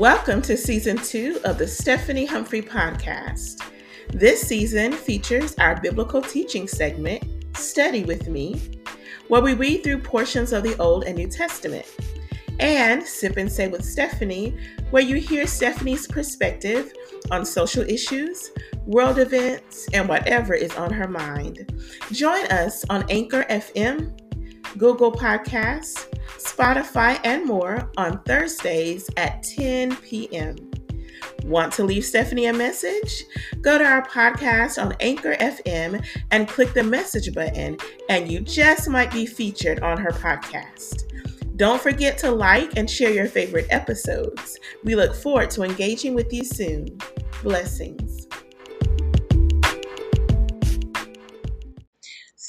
Welcome to season two of the Stephanie Humphrey podcast. This season features our biblical teaching segment, Study with Me, where we read through portions of the Old and New Testament, and Sip and Say with Stephanie, where you hear Stephanie's perspective on social issues, world events, and whatever is on her mind. Join us on Anchor FM, Google Podcasts, Spotify, and more on Thursdays at 10 p.m. Want to leave Stephanie a message? Go to our podcast on Anchor FM and click the message button, and you just might be featured on her podcast. Don't forget to like and share your favorite episodes. We look forward to engaging with you soon. Blessings.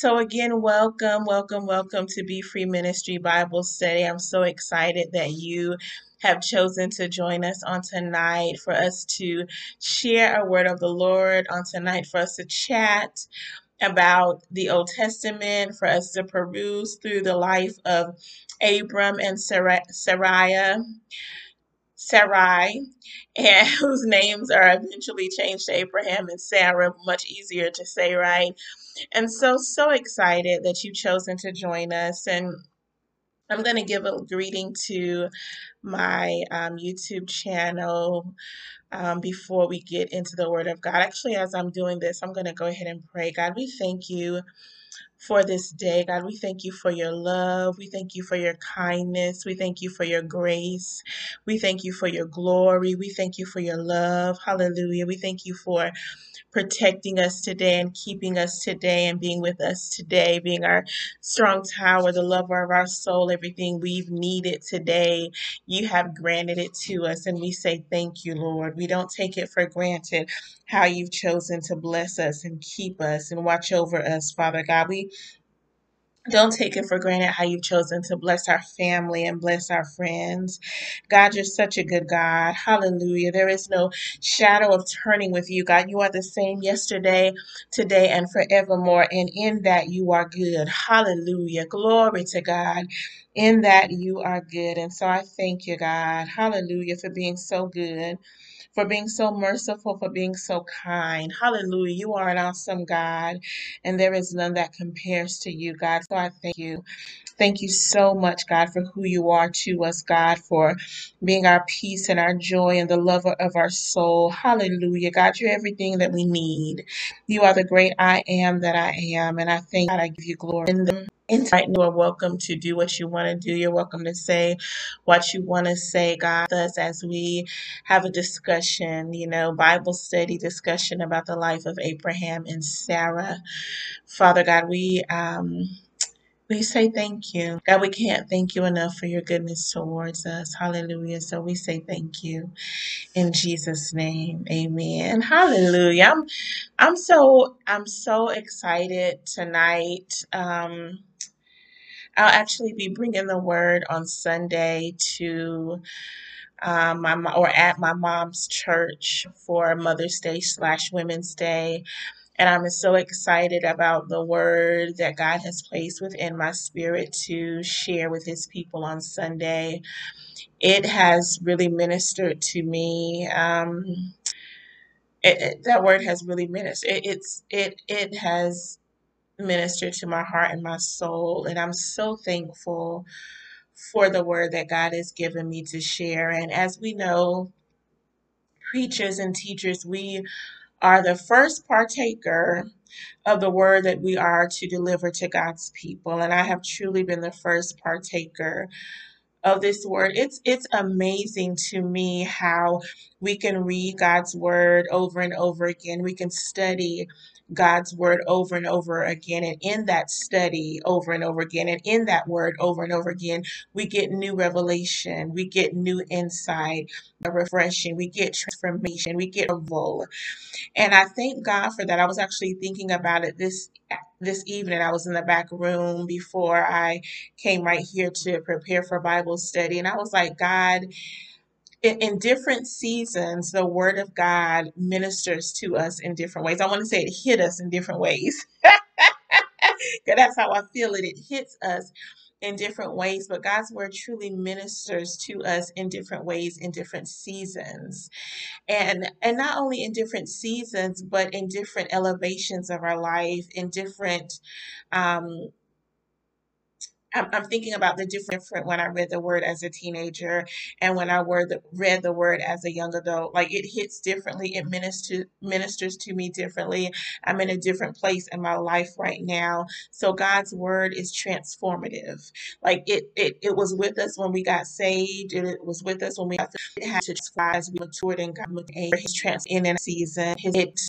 So, again, welcome, welcome, welcome to Be Free Ministry Bible Study. I'm so excited that you have chosen to join us on tonight for us to share a word of the Lord, on tonight for us to chat about the Old Testament, for us to peruse through the life of Abram and Sarai. Sarai, and whose names are eventually changed to Abraham and Sarah, much easier to say, right? And so, so excited that you've chosen to join us. And I'm going to give a greeting to my um, YouTube channel um, before we get into the Word of God. Actually, as I'm doing this, I'm going to go ahead and pray. God, we thank you for this day. God, we thank you for your love. We thank you for your kindness. We thank you for your grace. We thank you for your glory. We thank you for your love. Hallelujah. We thank you for protecting us today and keeping us today and being with us today, being our strong tower, the lover of our soul, everything we've needed today. You have granted it to us, and we say thank you, Lord. We don't take it for granted how you've chosen to bless us and keep us and watch over us, Father God. We don't take it for granted how you've chosen to bless our family and bless our friends. God, you're such a good God. Hallelujah. There is no shadow of turning with you, God. You are the same yesterday, today, and forevermore. And in that you are good. Hallelujah. Glory to God. In that you are good. And so I thank you, God. Hallelujah for being so good for being so merciful, for being so kind. Hallelujah. You are an awesome God, and there is none that compares to you, God. So I thank you. Thank you so much, God, for who you are to us, God, for being our peace and our joy and the lover of our soul. Hallelujah. God, you're everything that we need. You are the great I am that I am, and I thank God I give you glory. In the Inside, you are welcome to do what you want to do. You're welcome to say what you want to say, God, us as we have a discussion, you know, Bible study discussion about the life of Abraham and Sarah. Father God, we um we say thank you. God, we can't thank you enough for your goodness towards us. Hallelujah. So we say thank you in Jesus' name. Amen. Hallelujah. I'm I'm so I'm so excited tonight. Um I'll actually be bringing the word on Sunday to um, my or at my mom's church for Mother's Day slash Women's Day. And I'm so excited about the word that God has placed within my spirit to share with his people on Sunday. It has really ministered to me. Um, it, it, that word has really ministered. It, it's it it has ministered to my heart and my soul, and I'm so thankful for the word that God has given me to share. And as we know, preachers and teachers, we are the first partaker of the word that we are to deliver to God's people. And I have truly been the first partaker of this word. It's it's amazing to me how we can read God's word over and over again. We can study God's word over and over again. And in that study over and over again, and in that word over and over again, we get new revelation, we get new insight, a refreshing, we get transformation, we get a role. And I thank God for that. I was actually thinking about it this this evening. I was in the back room before I came right here to prepare for Bible study. And I was like, God, in, in different seasons, the word of God ministers to us in different ways. I want to say it hit us in different ways. That's how I feel it. It hits us in different ways, but God's word truly ministers to us in different ways in different seasons. And and not only in different seasons, but in different elevations of our life, in different um I'm, I'm thinking about the different when I read the word as a teenager and when I word read the word as a young adult. Like it hits differently. It ministers ministers to me differently. I'm in a different place in my life right now. So God's word is transformative. Like it it, it was with us when we got saved. It, was with us when we got it had to as we matured and got His trans in a season. His, it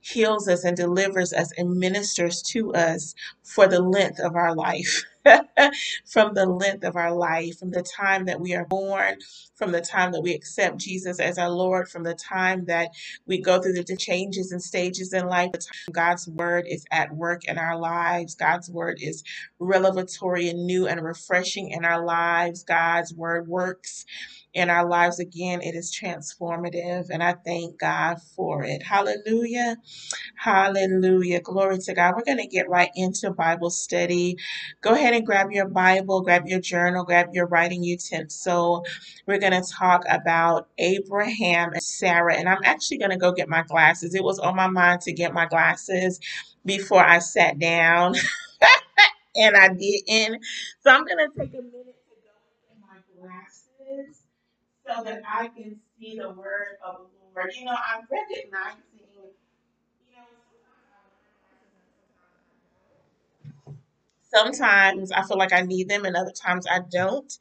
heals us and delivers us and ministers to us for the length of our life. from the length of our life, from the time that we are born, from the time that we accept Jesus as our Lord, from the time that we go through the changes and stages in life, God's word is at work in our lives. God's word is revelatory and new and refreshing in our lives. God's word works in our lives again. It is transformative, and I thank God for it. Hallelujah. Hallelujah. Glory to God. We're going to get right into Bible study. Go ahead and grab your Bible, grab your journal, grab your writing utensil. We're going to talk about Abraham and Sarah, and I'm actually going to go get my glasses. It was on my mind to get my glasses before I sat down. and I didn't. So I'm going to take a minute to go get my glasses so that I can see the word of the Lord. You know, I'm recognizing, you know, sometimes I feel like I need them and other times I don't.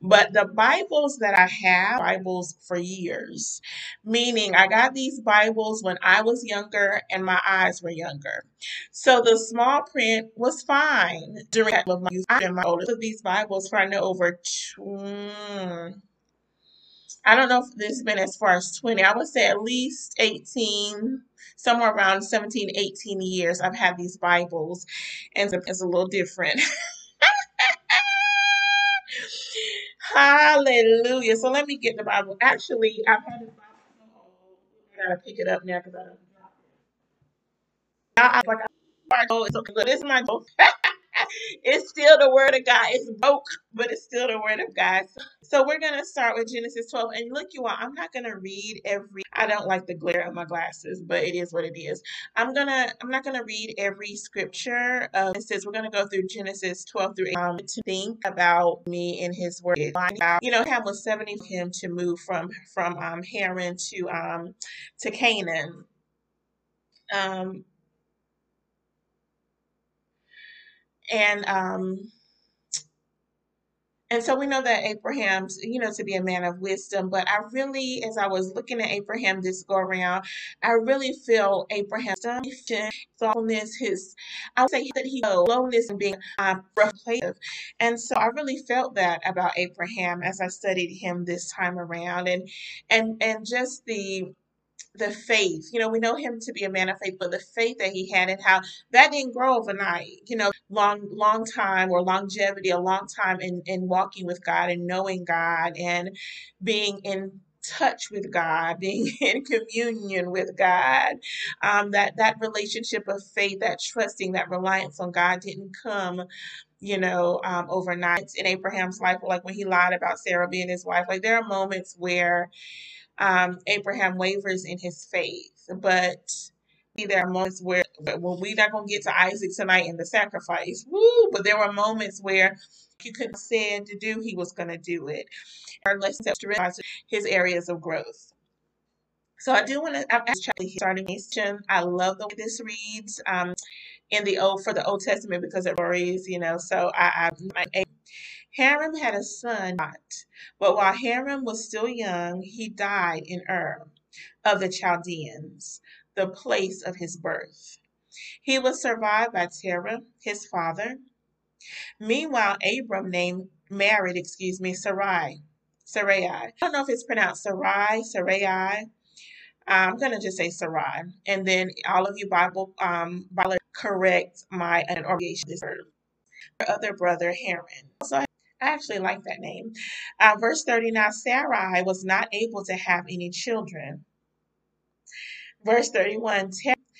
But the Bibles that I have, Bibles for years, meaning I got these Bibles when I was younger and my eyes were younger. So the small print was fine during my youth and my older. With these Bibles for I know over two, I don't know if this has been as far as 20. I would say at least 18, somewhere around 17, 18 years I've had these Bibles. And it's a little different. Hallelujah. So let me get the Bible. Actually, I've had this Bible so. I gotta pick it up now because I don't it. I, like, it's okay. This is my it's still the word of God. It's broke, but it's still the word of God. So we're gonna start with Genesis 12. And look, you all, I'm not gonna read every I don't like the glare of my glasses, but it is what it is. I'm gonna I'm not gonna read every scripture. It says we're gonna go through Genesis 12 through 8 um, to think about me and his word. You know, Ham was 70 for him to move from from um Haran to um to Canaan. Um and um and so we know that Abraham's, you know, to be a man of wisdom. But I really, as I was looking at Abraham this go around, I really feel Abraham's thoughtfulness, his, I would say that he slowness and being um, reflective. And so I really felt that about Abraham as I studied him this time around, and and and just the the faith. You know, we know him to be a man of faith, but the faith that he had and how that didn't grow overnight. You know, long, long time or longevity, a long time in, in walking with God and knowing God and being in touch with God, being in communion with God. Um, that that relationship of faith, that trusting, that reliance on God didn't come you know, um, overnight in Abraham's life, like when he lied about Sarah being his wife. Like there are moments where um, Abraham wavers in his faith, but there are moments where, well, we're not going to get to Isaac tonight in the sacrifice, woo, but there were moments where he couldn't say to do, he was going to do it. Or let's his areas of growth. So I do want to. I'm actually starting nation. I love the way this reads um, in the old for the Old Testament because it varies, you know. So I, I Haran had a son, but while Haran was still young, he died in Ur of the Chaldeans, the place of his birth. He was survived by Terah, his father. Meanwhile, Abram named married, excuse me, Sarai. Sarai. I don't know if it's pronounced Sarai, Sarai. I'm to just say Sarai. And then all of you Bible, um, Bible correct my pronunciation. This other brother, Haran. So I actually like that name. Uh, verse 39 Sarai was not able to have any children. Verse 31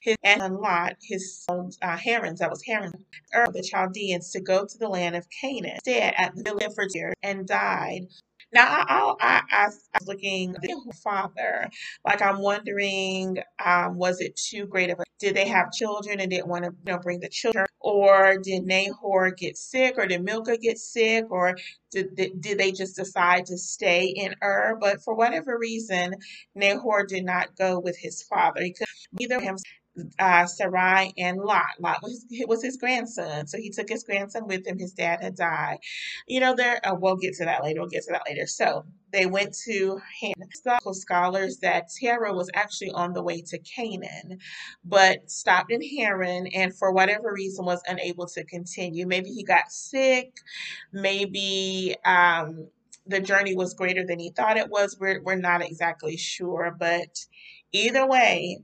his and Lot, his sons, uh, that was Haran, of the Chaldeans, to go to the land of Canaan. Instead, at the village for and died now, I, I, I, I was looking at the father, like I'm wondering, um, was it too great of a? Did they have children and didn't want to you know, bring the children, or did Nahor get sick, or did Milcah get sick, or did, did, did they just decide to stay in Ur? But for whatever reason, Nahor did not go with his father. He could either him uh, Sarai and Lot. Lot was, was his grandson, so he took his grandson with him. His dad had died. You know, there. Uh, we'll get to that later. We'll get to that later. So they went to Historical scholars that Terah was actually on the way to Canaan, but stopped in Haran, and for whatever reason was unable to continue. Maybe he got sick. Maybe. Um, the journey was greater than he thought it was. We're, we're not exactly sure, but either way,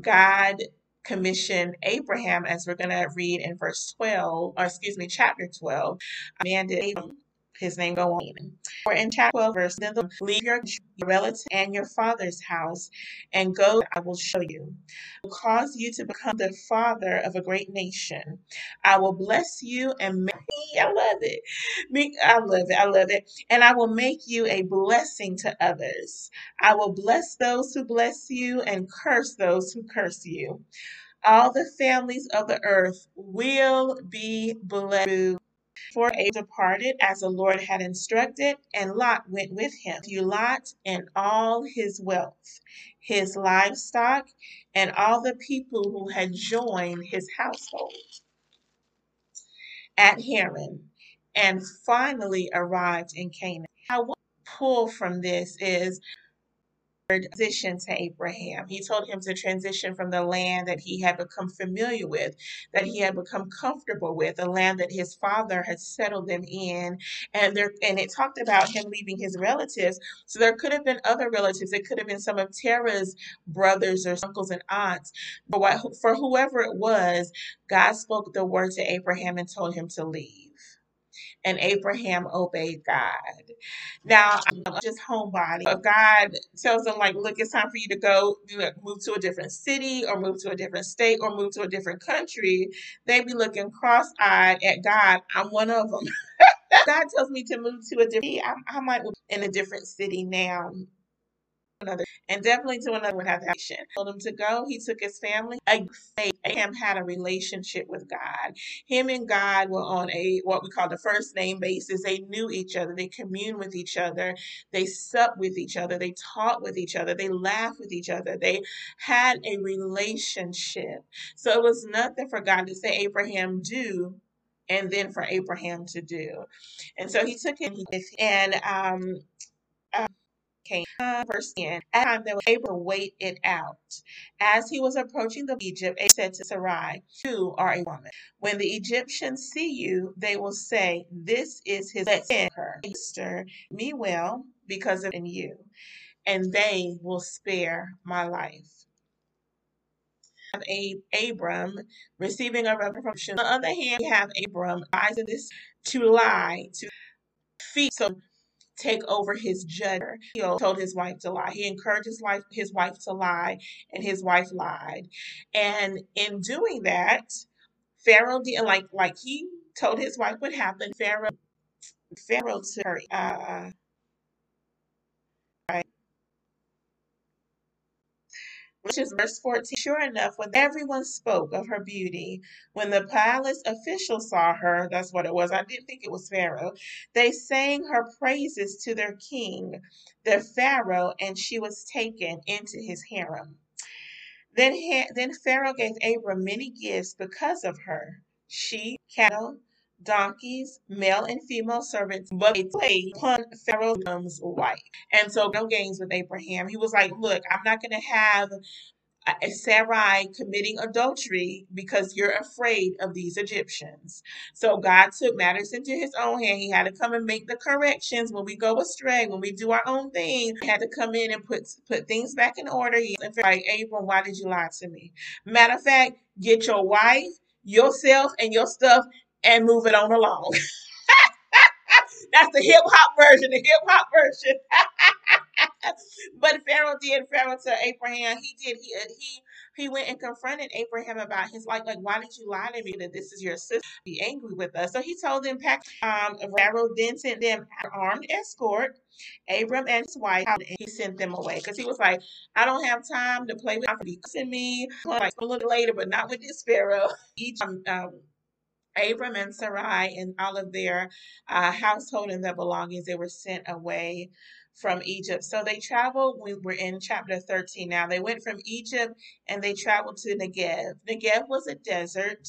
God commissioned Abraham, as we're going to read in verse 12, or excuse me, chapter 12, commanded his name go on. Or in chapter 12, verse, then the leave your relative and your father's house and go, I will show you. I will cause you to become the father of a great nation. I will bless you and make, I love it. I love it. I love it. And I will make you a blessing to others. I will bless those who bless you and curse those who curse you. All the families of the earth will be blessed for Abraham departed as the Lord had instructed, and Lot went with him. You Lot and all his wealth, his livestock, and all the people who had joined his household at Haran, and finally arrived in Canaan. I want to pull from this is transition to Abraham. He told him to transition from the land that he had become familiar with, that he had become comfortable with, a land that his father had settled them in. And there and it talked about him leaving his relatives. So there could have been other relatives. It could have been some of Terah's brothers or uncles and aunts. But what, for whoever it was, God spoke the word to Abraham and told him to leave and Abraham obeyed God. Now, um, just homebody. If God tells them, like, look, it's time for you to go move to a different city or move to a different state or move to a different country, they be looking cross eyed at God. I'm one of them. God tells me to move to a different, I, I might in a different city now another, and definitely to another would have that action. Told him to go. He took his family. Abraham had a relationship with God. Him and God were on a what we call the first name basis. They knew each other. They communed with each other. They supped with each other. They taught with each other. They laughed with each other. They had a relationship. So it was nothing for God to say, Abraham, do and then for Abraham to do. And so he took him and um, came. Verse 10. At the time they were able to wait it out. As he was approaching the Egypt, he said to Sarai, You are a woman. When the Egyptians see you, they will say, This is his her. Sister, me well because of you, and they will spare my life. Have Abram receiving a revelation. On the other hand, we have Abram advising this to lie, to feed. So take over his judge. He told his wife to lie. He encouraged his wife, his wife to lie, and his wife lied. And in doing that, Pharaoh did like like he told his wife what happened. Pharaoh Pharaoh to her uh, which is verse 14. Sure enough, when everyone spoke of her beauty, when the palace officials saw her, that's what it was. I didn't think it was Pharaoh. They sang her praises to their king, the Pharaoh, and she was taken into his harem. Then, then Pharaoh gave Abram many gifts because of her sheep, cattle, donkeys, male and female servants, but they played upon Pharaoh's wife. And so no games with Abraham. He was like, look, I'm not going to have a Sarai committing adultery because you're afraid of these Egyptians. So God took matters into his own hand. He had to come and make the corrections when we go astray, when we do our own thing. He had to come in and put put things back in order. He like, Abram, why did you lie to me? Matter of fact, get your wife, yourself, and your stuff and move it on along. That's the hip hop version, the hip hop version. but Pharaoh did. Pharaoh to Abraham, he did. He he he went and confronted Abraham about his like, like, why did you lie to me that this is your sister? Be angry with us. So he told them, pack um Pharaoh then sent them an armed escort. Abram and his wife, and he sent them away because he was like, I don't have time to play with. Come back to me like a little later, but not with this Pharaoh. Each um, um Abram and Sarai and all of their uh, household and their belongings, they were sent away from Egypt. So they traveled, we were in chapter 13 now. They went from Egypt and they traveled to Negev. Negev was a desert.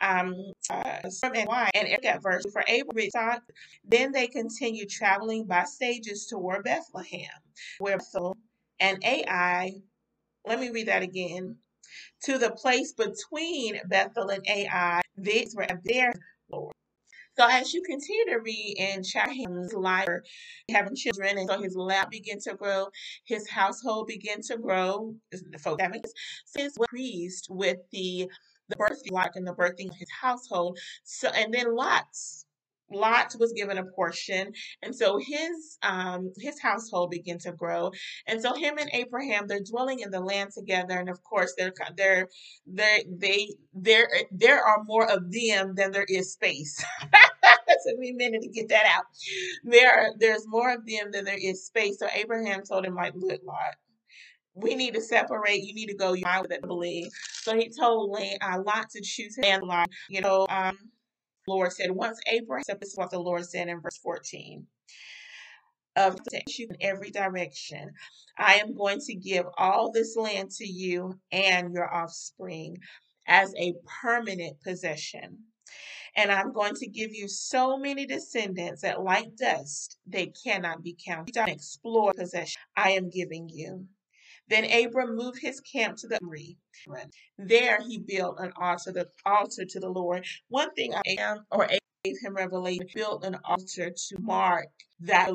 Um, uh, and why? And at verse for Abraham, then they continued traveling by stages toward Bethlehem, where Bethel and Ai, let me read that again, to the place between Bethel and Ai. These were their Lord. So as you continue to read in Chahim's life, having children, and so his lap began to grow, his household began to grow. So sense. Increased with the the birthing like and the birthing of his household. So and then Lot's Lot was given a portion, and so his um, his household began to grow, and so him and Abraham they're dwelling in the land together, and of course they're they're they they there there are more of them than there is space. took me a minute to get that out. There there's more of them than there is space. So Abraham told him like, look, Lot, we need to separate. You need to go. You with it, believe. So he told uh, Lot to choose his Lot. You know, um, Lord said, once Abraham, this is what the Lord said in verse 14 of you in every direction. I am going to give all this land to you and your offspring as a permanent possession. And I'm going to give you so many descendants that, like dust, they cannot be counted. Explore possession I am giving you. Then Abram moved his camp to the Re. There he built an altar, the altar to the Lord. One thing I am or gave him revelation, built an altar to mark that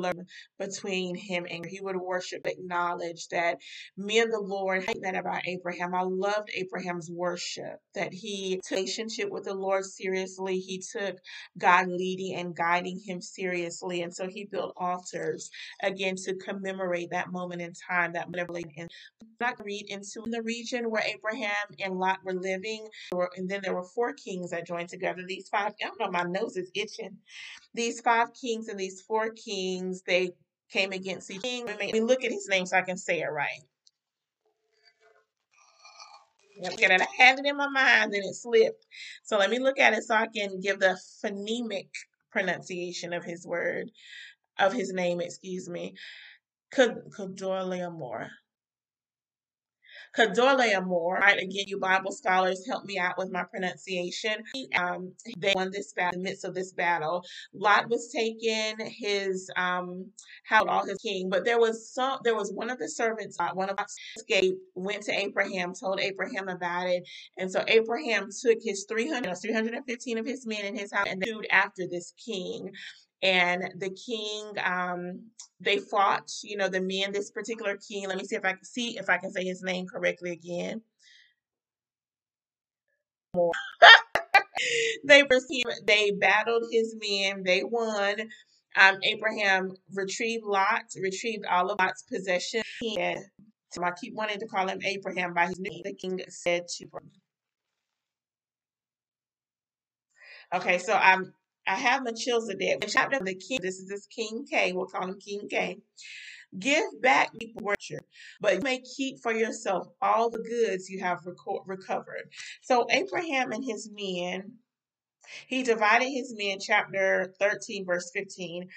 between him and he would worship, acknowledge that me and the Lord, hate that about Abraham. I loved Abraham's worship, that he took relationship with the Lord seriously. He took God leading and guiding him seriously. And so he built altars again to commemorate that moment in time, that revelation. And not read into the region where Abraham and Lot were living, and then there were four kings that joined together. These five, I don't know, my nose is itching. These five kings and these four kings, they came against each king. Let me look at his name so I can say it right. And I had it in my mind and it slipped. So let me look at it so I can give the phonemic pronunciation of his word, of his name, excuse me. Kedorlaomer. Kedorlaomer, right? Again, you Bible scholars help me out with my pronunciation. Um, they won this battle in the midst of this battle. Lot was taken, his um how all his king, but there was some there was one of the servants, uh, one of us escaped, went to Abraham, told Abraham about it. And so Abraham took his 300 315 of his men in his house and they after this king and the king um they fought you know the men this particular king. Let me see if i can see if i can say his name correctly again. They they battled his men they won. Um abraham retrieved lot retrieved all of lot's possession so i keep wanting to call him abraham by his name. The king said to him okay so i'm I have Melchizedek, chapter the king. This is this King K. We'll call him King K. Give back worship, but you may keep for yourself all the goods you have reco- recovered. So Abraham and his men, he divided his men, chapter 13, verse 15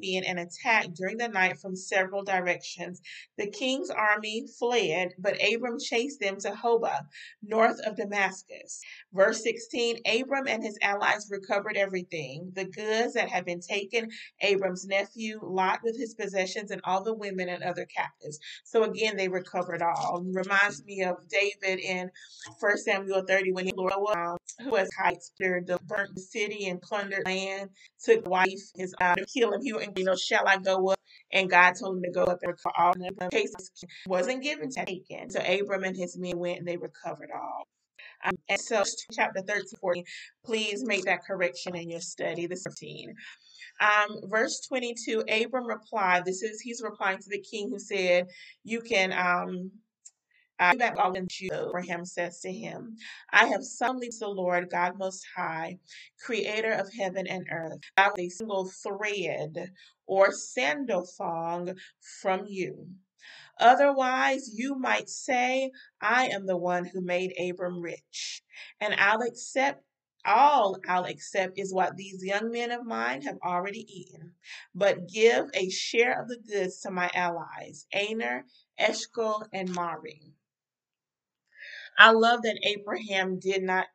being an attack during the night from several directions. The king's army fled, but Abram chased them to Hobah, north of Damascus. Verse 16 Abram and his allies recovered everything the goods that had been taken, Abram's nephew, Lot with his possessions, and all the women and other captives. So again, they recovered all. Reminds me of David in 1 Samuel 30 when he Lord who has heights, the burnt the city and plundered land, took wife, his uh, killed him. He went, you know, shall I go up? And God told him to go up and recover all. the cases wasn't given to. So Abram and his men went and they recovered all. Um, and so, chapter 13, 14, please make that correction in your study, the 13. Um, verse 22, Abram replied, this is, he's replying to the king who said, you can, um, I that all you. Abraham says to him, I have summoned the Lord God Most High, creator of heaven and earth, without a single thread or sandal thong from you. Otherwise, you might say, I am the one who made Abram rich, and I'll accept all I'll accept is what these young men of mine have already eaten, but give a share of the goods to my allies, Aner, Eshcol, and Mamre. I love that Abraham did not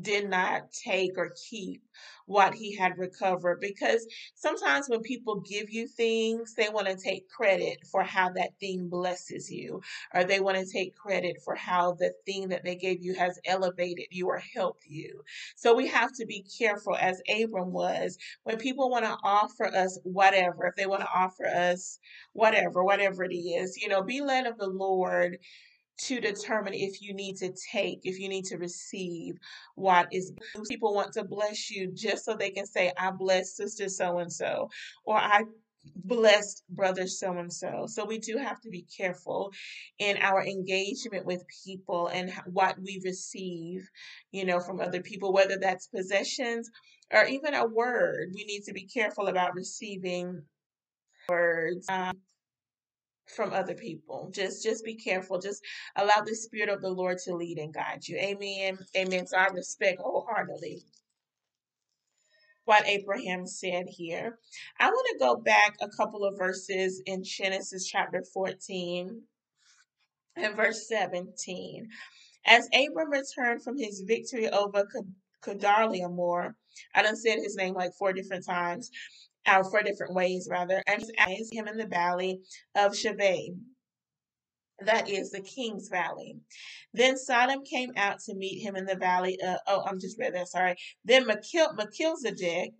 did not take or keep what he had recovered because sometimes when people give you things they want to take credit for how that thing blesses you or they want to take credit for how the thing that they gave you has elevated you or helped you. So we have to be careful as abram was when people want to offer us whatever if they want to offer us whatever whatever it is you know be led of the lord to determine if you need to take, if you need to receive what is. People want to bless you just so they can say, I bless sister so and so, or I blessed brother so and so. So we do have to be careful in our engagement with people and what we receive, you know, from other people, whether that's possessions or even a word. We need to be careful about receiving words. Um, from other people. Just just be careful. Just allow the spirit of the Lord to lead and guide you. Amen. Amen. So I respect wholeheartedly what Abraham said here. I want to go back a couple of verses in Genesis chapter 14 and verse 17. As Abram returned from his victory over Kedorlaomer, I done said his name like four different times uh, four different ways rather, and eyes him in the valley of Shaveh. That is the King's Valley. Then Sodom came out to meet him in the valley. Of, oh, I'm just read that. Sorry. Then Melchizedek,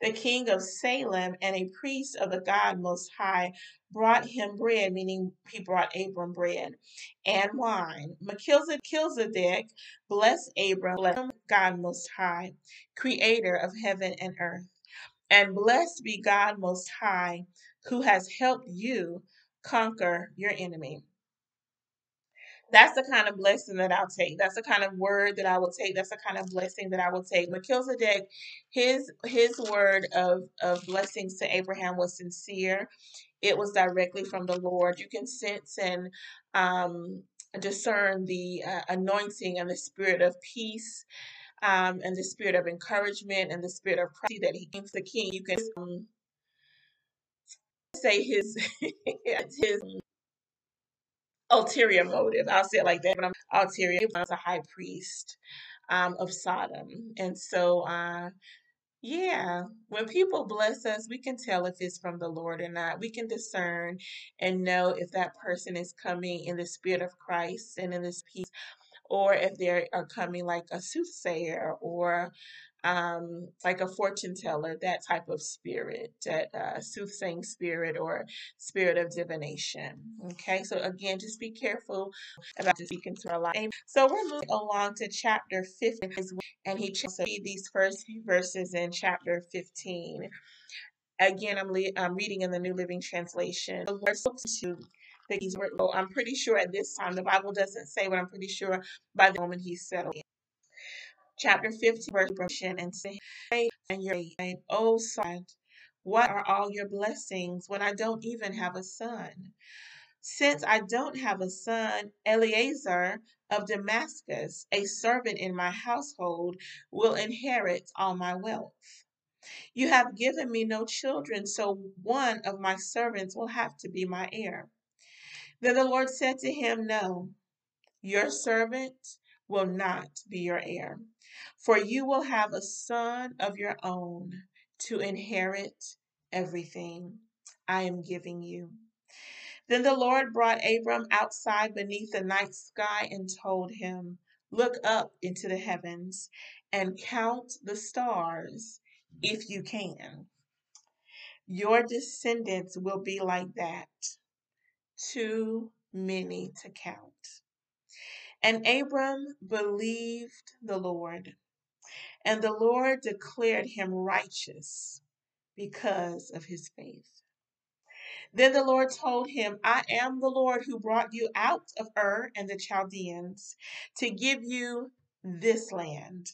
the king of Salem and a priest of the God Most High, brought him bread, meaning he brought Abram bread and wine. Melchizedek blessed Abram, God Most High, creator of heaven and earth. And blessed be God Most High, who has helped you conquer your enemy. That's the kind of blessing that I'll take. That's the kind of word that I will take. That's the kind of blessing that I will take. Melchizedek, his his word of, of blessings to Abraham was sincere. It was directly from the Lord. You can sense and um, discern the uh, anointing and the spirit of peace um, and the spirit of encouragement and the spirit of prophecy that he gives the king. You can um, say his his ulterior motive. I'll say it like that, but I'm ulterior. He was a high priest um, of Sodom, and so uh, yeah, when people bless us, we can tell if it's from the Lord or not. We can discern and know if that person is coming in the spirit of Christ and in this peace or if they are coming like a soothsayer or um, like a fortune teller, that type of spirit, that uh, soothsaying spirit or spirit of divination. Okay, so again, just be careful about speaking to life. So we're moving along to chapter 15, and he read these first few verses in chapter 15. Again, I'm, le- I'm reading in the New Living Translation. The Lord spoke to that he's I'm pretty sure at this time, the Bible doesn't say, but I'm pretty sure by the moment he's settled in. Chapter 15, verse and say, and your oh son, what are all your blessings when I don't even have a son? Since I don't have a son, Eliezer of Damascus, a servant in my household, will inherit all my wealth. You have given me no children, so one of my servants will have to be my heir. Then the Lord said to him, No, your servant will not be your heir, for you will have a son of your own to inherit everything I am giving you. Then the Lord brought Abram outside beneath the night sky and told him, Look up into the heavens and count the stars if you can. Your descendants will be like that too many to count. And Abram believed the Lord, and the Lord declared him righteous because of his faith. Then the Lord told him, I am the Lord who brought you out of Ur and the Chaldeans to give you this land.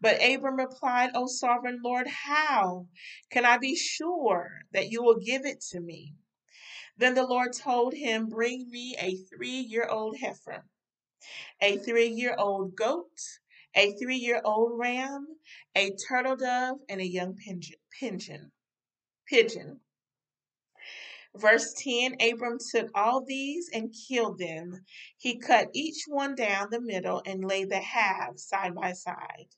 But Abram replied, O sovereign Lord, how can I be sure that you will give it to me? Then the Lord told him, Bring me a three year old heifer, a three year old goat, a three year old ram, a turtle dove, and a young pigeon. Pigeon. pigeon. Verse 10 Abram took all these and killed them. He cut each one down the middle and laid the halves side by side.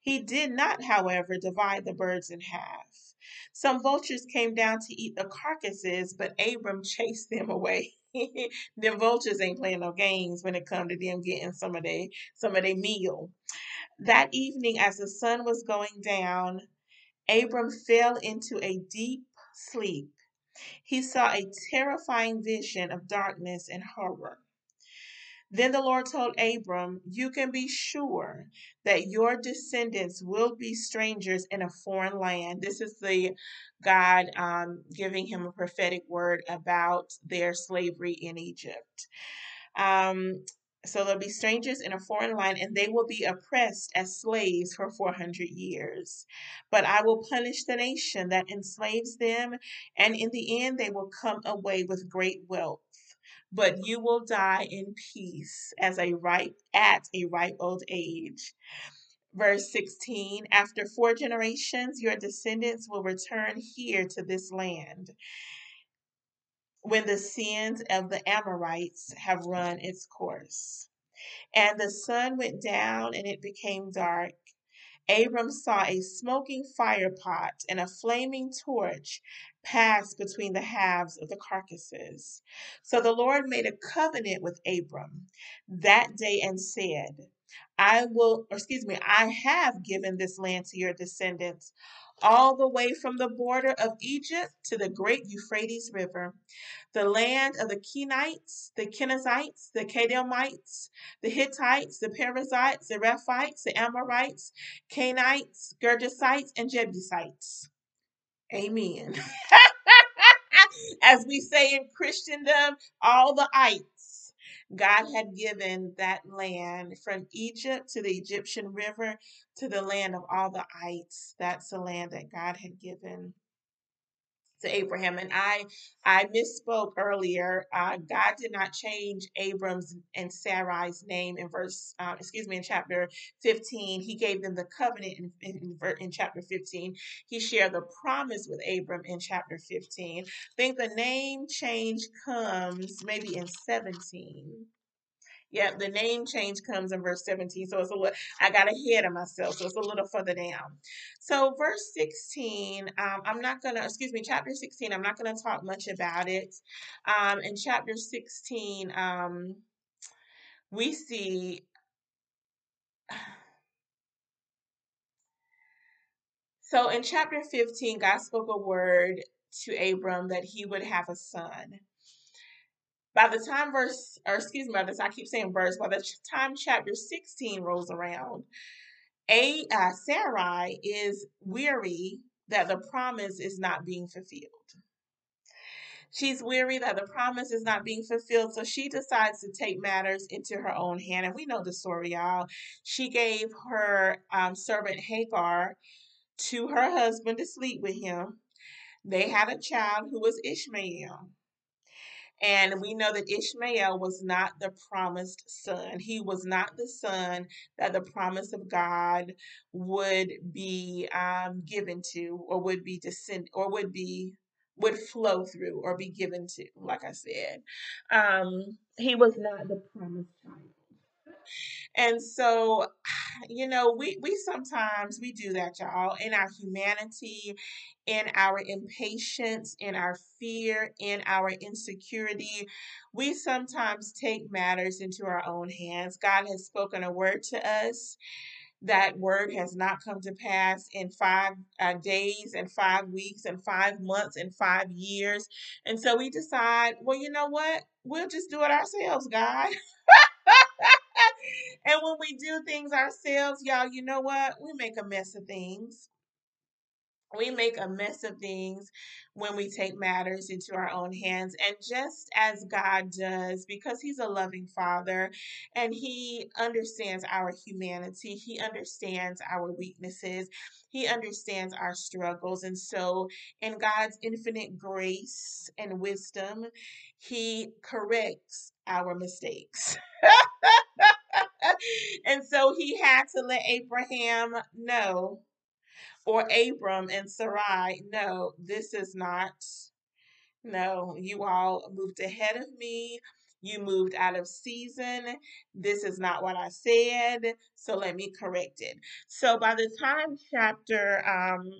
He did not, however, divide the birds in half. Some vultures came down to eat the carcasses, but Abram chased them away. them vultures ain't playing no games when it come to them getting some of their some of their meal. That evening, as the sun was going down, Abram fell into a deep sleep. He saw a terrifying vision of darkness and horror. Then the Lord told Abram, You can be sure that your descendants will be strangers in a foreign land. This is the God um, giving him a prophetic word about their slavery in Egypt. Um, so they'll be strangers in a foreign land, and they will be oppressed as slaves for 400 years. But I will punish the nation that enslaves them, and in the end they will come away with great wealth. But you will die in peace as a ripe at a ripe old age. Verse 16 After four generations, your descendants will return here to this land when the sins of the Amorites have run its course. And the sun went down and it became dark. Abram saw a smoking fire pot and a flaming torch pass between the halves of the carcasses. So the Lord made a covenant with Abram that day and said, I will, or excuse me, I have given this land to your descendants all the way from the border of Egypt to the great Euphrates River, the land of the Kenites, the Kenizzites, the Kadmonites, the Hittites, the Perizzites, the Rephites, the Amorites, Canaanites, Girgashites, and Jebusites. Amen. As we say in Christendom, all the ites. God had given that land from Egypt to the Egyptian river to the land of all the ites. That's the land that God had given to Abraham. And I I misspoke earlier. Uh, God did not change Abram's and Sarai's name in verse, uh, excuse me, in chapter 15. He gave them the covenant in, in, in chapter 15. He shared the promise with Abram in chapter 15. I think the name change comes maybe in 17. Yeah, the name change comes in verse 17. So it's a little, I got ahead of myself. So it's a little further down. So verse 16, um, I'm not going to, excuse me, chapter 16, I'm not going to talk much about it. Um, in chapter 16, um, we see so in chapter 15, God spoke a word to Abram that he would have a son. By the time verse, or excuse me, by I keep saying verse, by the time chapter 16 rolls around, a uh, Sarai is weary that the promise is not being fulfilled. She's weary that the promise is not being fulfilled, so she decides to take matters into her own hand. And we know the story, y'all. She gave her um, servant Hagar to her husband to sleep with him. They had a child who was Ishmael. And we know that Ishmael was not the promised son. He was not the son that the promise of God would be um, given to, or would be descend, or would be would flow through, or be given to. Like I said, um, he was not the promised child. And so, you know, we we sometimes we do that, y'all, in our humanity, in our impatience, in our fear, in our insecurity. We sometimes take matters into our own hands. God has spoken a word to us. That word has not come to pass in five uh, days and five weeks and five months and five years. And so we decide, well, you know what? We'll just do it ourselves, God. and when we do things ourselves, y'all, you know what? We make a mess of things. we make a mess of things when we take matters into our own hands. And just as God does, because He's a loving Father and He understands our humanity, He understands our weaknesses, He understands our struggles. And so, in God's infinite grace and wisdom, He corrects our mistakes. and so, He had to let Abraham know or Abram and Sarai, no, this is not. No, you all moved ahead of me. You moved out of season. This is not what I said. So let me correct it. So by the time chapter um,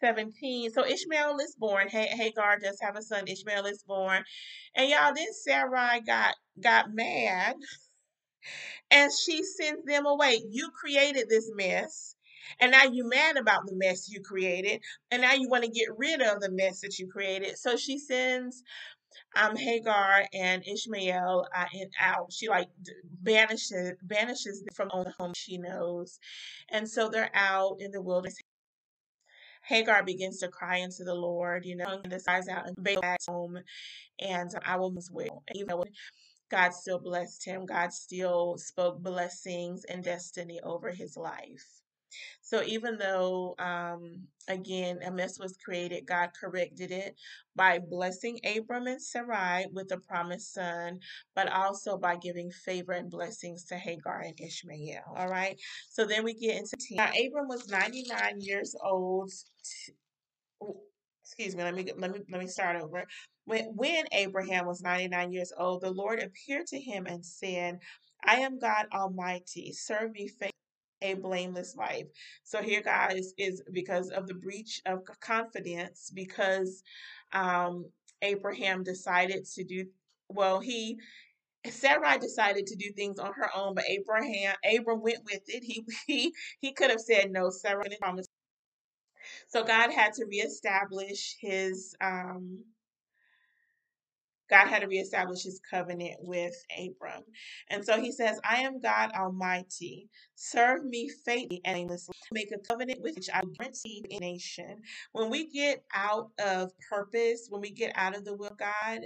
17, so Ishmael is born. Hagar does have a son. Ishmael is born. And y'all, then Sarai got got mad and she sends them away. You created this mess. And now you're mad about the mess you created. And now you want to get rid of the mess that you created. So she sends um, Hagar and Ishmael uh, out. She like banishes banishes them from the home she knows, and so they're out in the wilderness. Hagar begins to cry into the Lord, you know, and decides out and back home, and um, I will as well. Though God still blessed him, God still spoke blessings and destiny over his life. So even though, um, again, a mess was created, God corrected it by blessing Abram and Sarai with a promised son, but also by giving favor and blessings to Hagar and Ishmael. All right. So then we get into now. Abram was 99 years old. excuse me. Let me let me let me start over. When when Abraham was 99 years old, the Lord appeared to him and said, "I am God Almighty. Serve me faithfully." a blameless life. So here, guys, is because of the breach of confidence, because um, Abraham decided to do well. He Sarai decided to do things on her own, but Abraham Abram went with it. He he he could have said no. Sarah promised. So God had to reestablish his um, God had to reestablish his covenant with Abram. And so he says, I am God Almighty. Serve me faithfully and aimlessly. Make a covenant with which I to a nation. When we get out of purpose, when we get out of the will of God,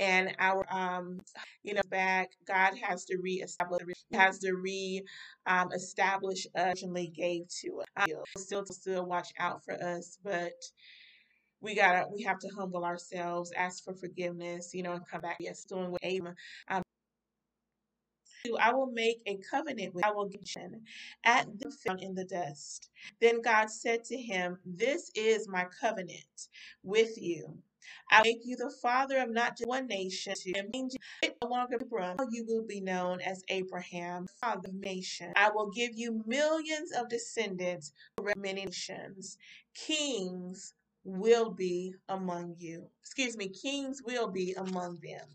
and our um you know back god has to reestablish has to re um establish us and gave to us still still watch out for us but we gotta we have to humble ourselves, ask for forgiveness, you know, and come back. Yes, doing what Abram. Um, I will make a covenant with I will get at the found in the dust. Then God said to him, This is my covenant with you. I make you the father of not just one nation, and no longer Abram. You will be known as Abraham, father of nation. I will give you millions of descendants, many nations, kings will be among you. Excuse me, kings will be among them.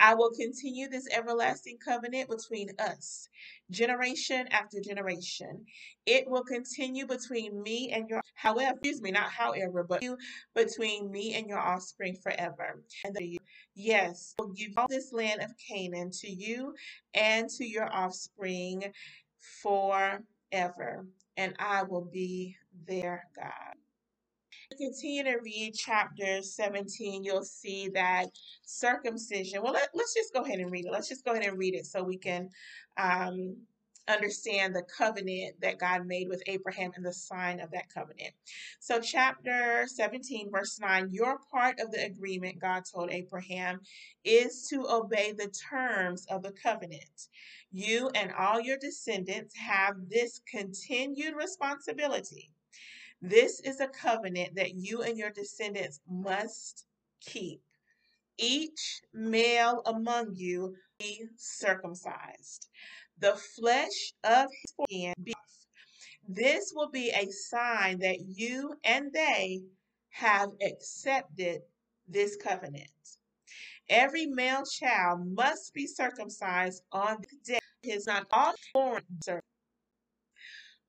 I will continue this everlasting covenant between us, generation after generation. It will continue between me and your, however, excuse me, not however, but you, between me and your offspring forever. And the, yes, I will give all this land of Canaan to you and to your offspring forever, and I will be their God continue to read chapter 17, you'll see that circumcision. Well, let, us just go ahead and read it. Let's just go ahead and read it so we can um, understand the covenant that God made with Abraham and the sign of that covenant. So, chapter 17, verse 9 Your part of the agreement, God told Abraham, is to obey the terms of the covenant. You and all your descendants have this continued responsibility this is a covenant that you and your descendants must keep. Each male among you be circumcised. The flesh of his skin be this will be a sign that you and they have accepted this covenant. Every male child must be circumcised on the day. His not all born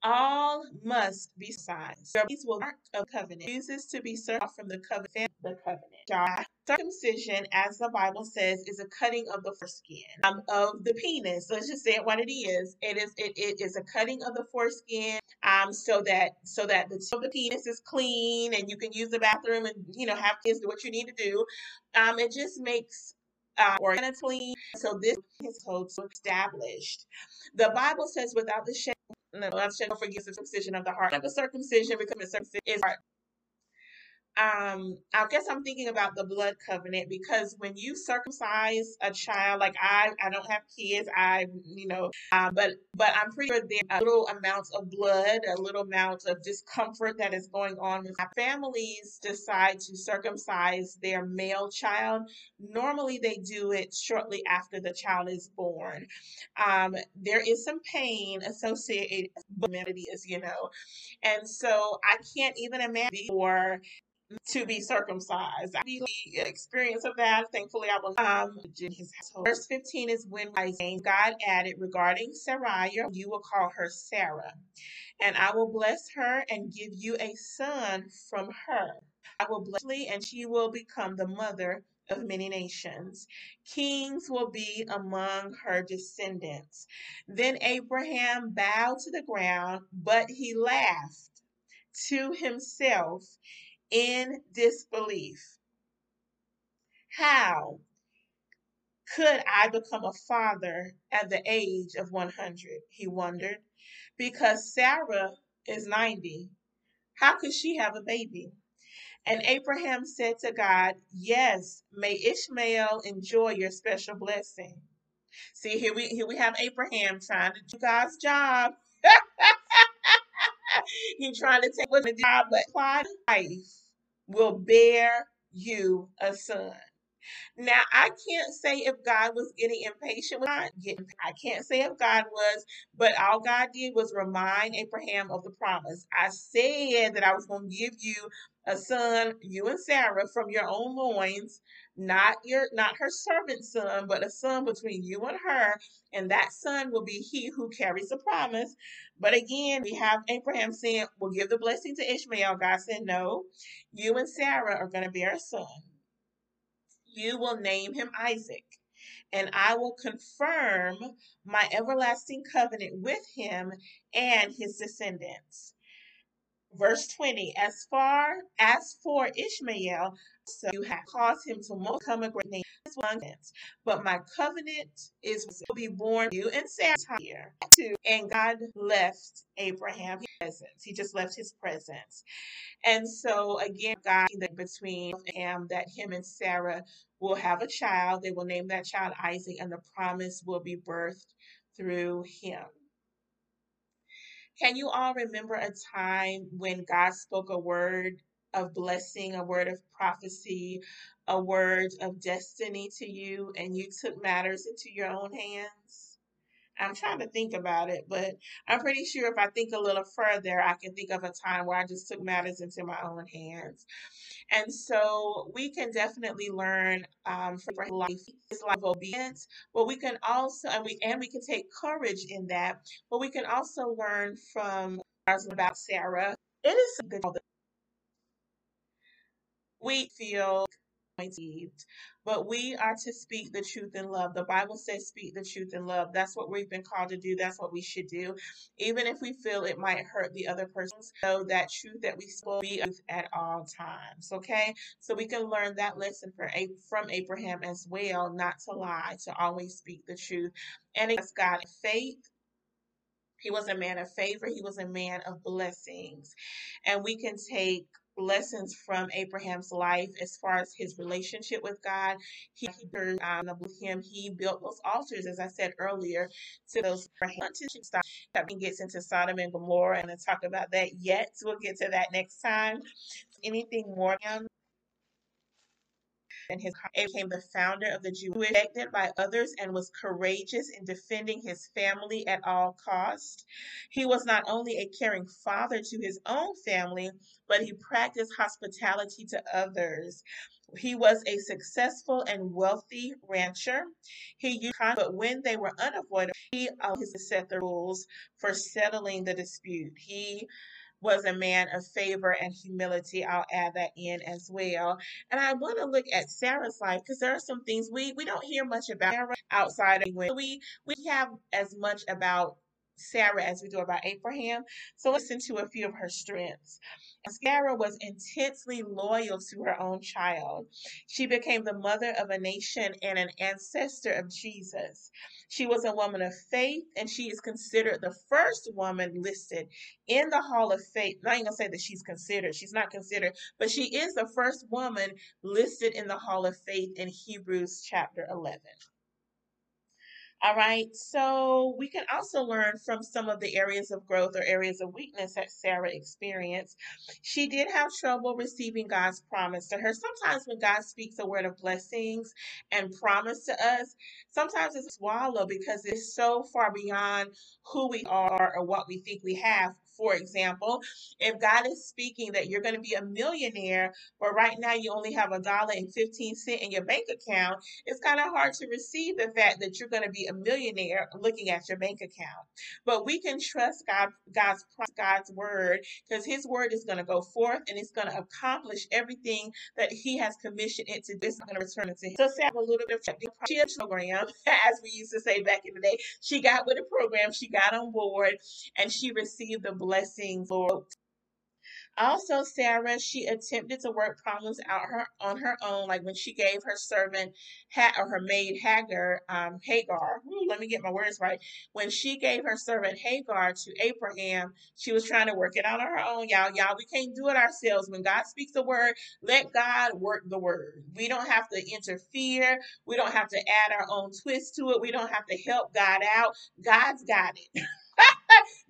all must be signs. These will mark a covenant. Uses to be served from the covenant. The covenant. Circumcision, as the Bible says, is a cutting of the foreskin um, of the penis. Let's just say it what it is. It is it, it is a cutting of the foreskin, um, so that so that the the penis is clean and you can use the bathroom and you know have kids do what you need to do. Um, it just makes uh, organically. So this is established. The Bible says, "Without the shed, no, shed forgives the circumcision of the heart." Like the circumcision, becoming circumcision is heart um i guess i'm thinking about the blood covenant because when you circumcise a child like i i don't have kids i you know uh, but but i'm pretty sure there are little amounts of blood a little amount of discomfort that is going on When families decide to circumcise their male child. Normally they do it shortly after the child is born. Um there is some pain associated with as you know and so i can't even imagine for to be circumcised. I the experience of that. Thankfully, I was um his household. Verse 15 is when God added regarding Sarai, you will call her Sarah, and I will bless her and give you a son from her. I will bless her, and she will become the mother of many nations. Kings will be among her descendants. Then Abraham bowed to the ground, but he laughed to himself in disbelief. How could I become a father at the age of 100? He wondered. Because Sarah is 90. How could she have a baby? And Abraham said to God, Yes, may Ishmael enjoy your special blessing. See, here we here we have Abraham trying to do God's job. He's trying to take what's the job, but life will bear you a son. Now, I can't say if God was getting impatient with God. I can't say if God was, but all God did was remind Abraham of the promise. I said that I was going to give you a son, you and Sarah, from your own loins, not your not her servant son, but a son between you and her, and that son will be he who carries the promise. But again, we have Abraham saying, We'll give the blessing to Ishmael. God said, No, you and Sarah are going to bear a son. You will name him Isaac, and I will confirm my everlasting covenant with him and his descendants. Verse 20 As far as for Ishmael, so you have caused him to become a great name. But my covenant is will be born you and Sarah here. And God left Abraham his presence. He just left his presence. And so again, God between him that him and Sarah will have a child. They will name that child Isaac, and the promise will be birthed through him. Can you all remember a time when God spoke a word of blessing, a word of prophecy, a word of destiny to you, and you took matters into your own hands? I'm trying to think about it, but I'm pretty sure if I think a little further, I can think of a time where I just took matters into my own hands. And so we can definitely learn um, from life, is life obedience, but we can also, and we and we can take courage in that, but we can also learn from about Sarah. It is something we feel. But we are to speak the truth in love. The Bible says, speak the truth in love. That's what we've been called to do. That's what we should do. Even if we feel it might hurt the other person, so that truth that we be at all times. Okay? So we can learn that lesson from Abraham as well, not to lie, to always speak the truth. And it's God faith he was a man of favor. He was a man of blessings. And we can take lessons from Abraham's life as far as his relationship with God. He, um, with him, he built those altars, as I said earlier, to those stuff that gets into Sodom and Gomorrah, and to talk about that yet. We'll get to that next time. Anything more? And his became the founder of the Jews, rejected by others and was courageous in defending his family at all costs. He was not only a caring father to his own family, but he practiced hospitality to others. He was a successful and wealthy rancher. He used, but when they were unavoidable, he set the rules for settling the dispute. He was a man of favor and humility. I'll add that in as well. And I want to look at Sarah's life because there are some things we we don't hear much about Sarah outside of when we we have as much about Sarah as we do about Abraham. So listen to a few of her strengths. Sarah was intensely loyal to her own child. She became the mother of a nation and an ancestor of Jesus. She was a woman of faith, and she is considered the first woman listed in the Hall of Faith. Not even gonna say that she's considered, she's not considered, but she is the first woman listed in the Hall of Faith in Hebrews chapter 11. All right, so we can also learn from some of the areas of growth or areas of weakness that Sarah experienced. She did have trouble receiving God's promise to her. Sometimes when God speaks a word of blessings and promise to us, sometimes it's swallow because it's so far beyond who we are or what we think we have. For example, if God is speaking that you're going to be a millionaire, but right now you only have a dollar and 15 cent in your bank account, it's kind of hard to receive the fact that you're going to be a millionaire looking at your bank account. But we can trust God, God's God's word because His word is going to go forth and it's going to accomplish everything that He has commissioned it to do. It's going to return it to Him. So, say a little bit of the program, as we used to say back in the day. She got with a program, she got on board, and she received the blessings, Lord, also, Sarah, she attempted to work problems out her on her own, like when she gave her servant ha- or her maid Hagar, um, Hagar. Ooh, let me get my words right. When she gave her servant Hagar to Abraham, she was trying to work it out on her own. Y'all, y'all, we can't do it ourselves. When God speaks the word, let God work the word. We don't have to interfere. We don't have to add our own twist to it. We don't have to help God out. God's got it.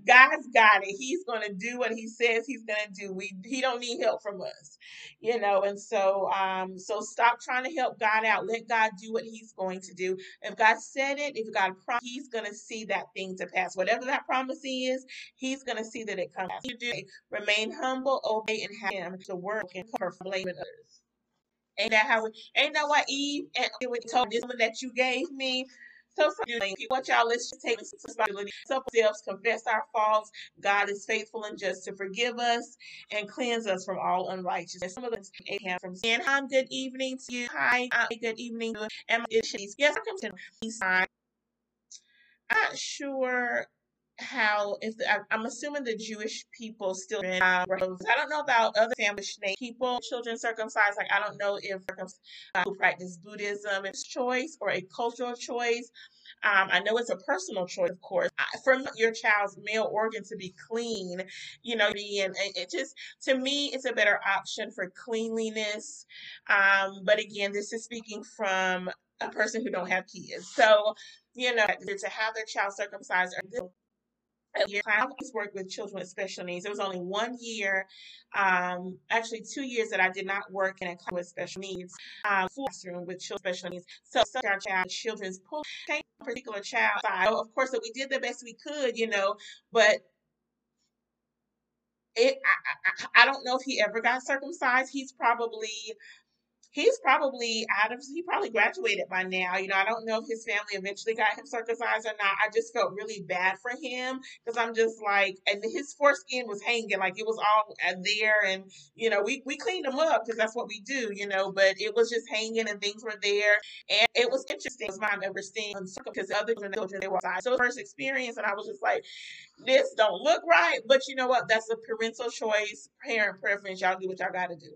God's got it. He's going to do what he says he's going to do. We he don't need help from us. You know, and so um so stop trying to help God out. Let God do what he's going to do. If God said it, if God promised, he's going to see that thing to pass. Whatever that promise is, he's going to see that it comes. You do remain humble, obey and have him to work and cover blaming others. Ain't that how? We Ain't that why Eve and we told this one that you gave me? So, what y'all, let's just take responsibility, ourselves, confess our faults. God is faithful and just to forgive us and cleanse us from all unrighteousness. Some of us from saying, Hi, good evening to you. Hi, uh, good evening. And she's yes, I'm not sure how if I'm assuming the Jewish people still I don't know about other family people children circumcised like I don't know if uh, who practice Buddhism is choice or a cultural choice um, I know it's a personal choice, of course, for your child's male organ to be clean, you know, and it just, to me, it's a better option for cleanliness. Um, but again, this is speaking from a person who don't have kids. So, you know, to have their child circumcised year. I always worked with children with special needs. There was only one year, um, actually two years that I did not work in a class with special needs, um, classroom with children with special needs. So, so our child, children's pull, particular child. So of course, so we did the best we could, you know, but it, I, I, I don't know if he ever got circumcised. He's probably he's probably out of he probably graduated by now. You know i don't know if his family eventually got him circumcised or not. I just felt really bad for him because i'm just like and his foreskin was hanging like it was all uh, there and you know we, we cleaned him up because that's what we do you know but it was just hanging and things were there. And it was interesting it was my ever seeing because other children they were outside. So first experience and i was just like this don't look right. But you know what? That's a parental choice parent preference. Y'all do what y'all got to do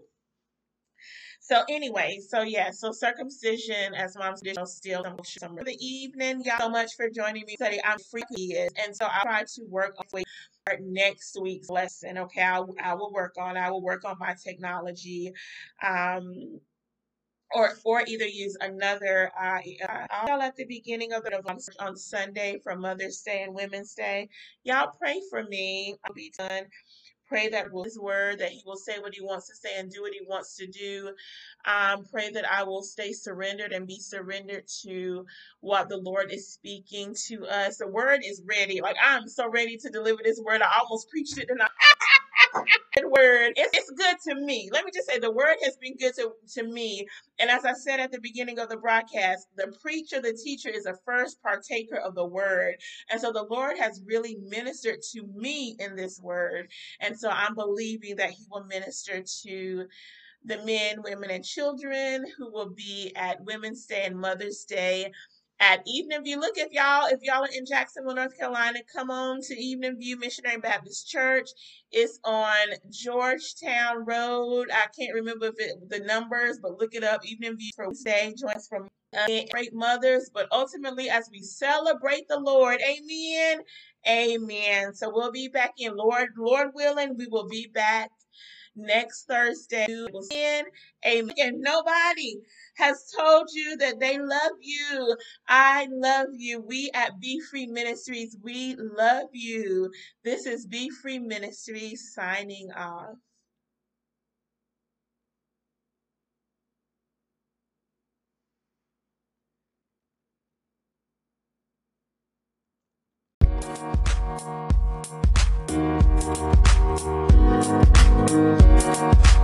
so anyway, so yeah, so circumcision as mom's traditional still for the evening. Y'all so much for joining me today. I'm freaky and so I'll try to work on next week's lesson. Okay, I, I will work on. I will work on my technology. Um, or or either use another uh, uh at the beginning of the on Sunday for Mother's Day and Women's Day. Y'all pray for me. I'll be done Pray that will his word, that he will say what he wants to say and do what he wants to do. Um, pray that I will stay surrendered and be surrendered to what the Lord is speaking to us. The word is ready. Like I'm so ready to deliver this word. I almost preached it tonight. word it's, it's good to me. Let me just say the word has been good to, to me. And as i said at the beginning of the broadcast the preacher the teacher is a first partaker of the word. And so the lord has really ministered to me in this word. And so i'm believing that he will minister to the men, women, and children who will be at Women's Day and Mother's Day at Evening View. Look, if y'all if y'all are in Jacksonville, North Carolina, come on to Evening View Missionary Baptist Church. It's on Georgetown Road. I can't remember if it, the numbers, but look it up. Evening View for Wednesday Join us from great mothers. But ultimately, as we celebrate the Lord, Amen, Amen. So we'll be back in Lord, Lord willing, we will be back next Thursday. Will amen. And nobody has told you that they love you. I love you. We at Be Free Ministries, we love you. This is Be Free Ministries signing off. Thank you. We'll be right.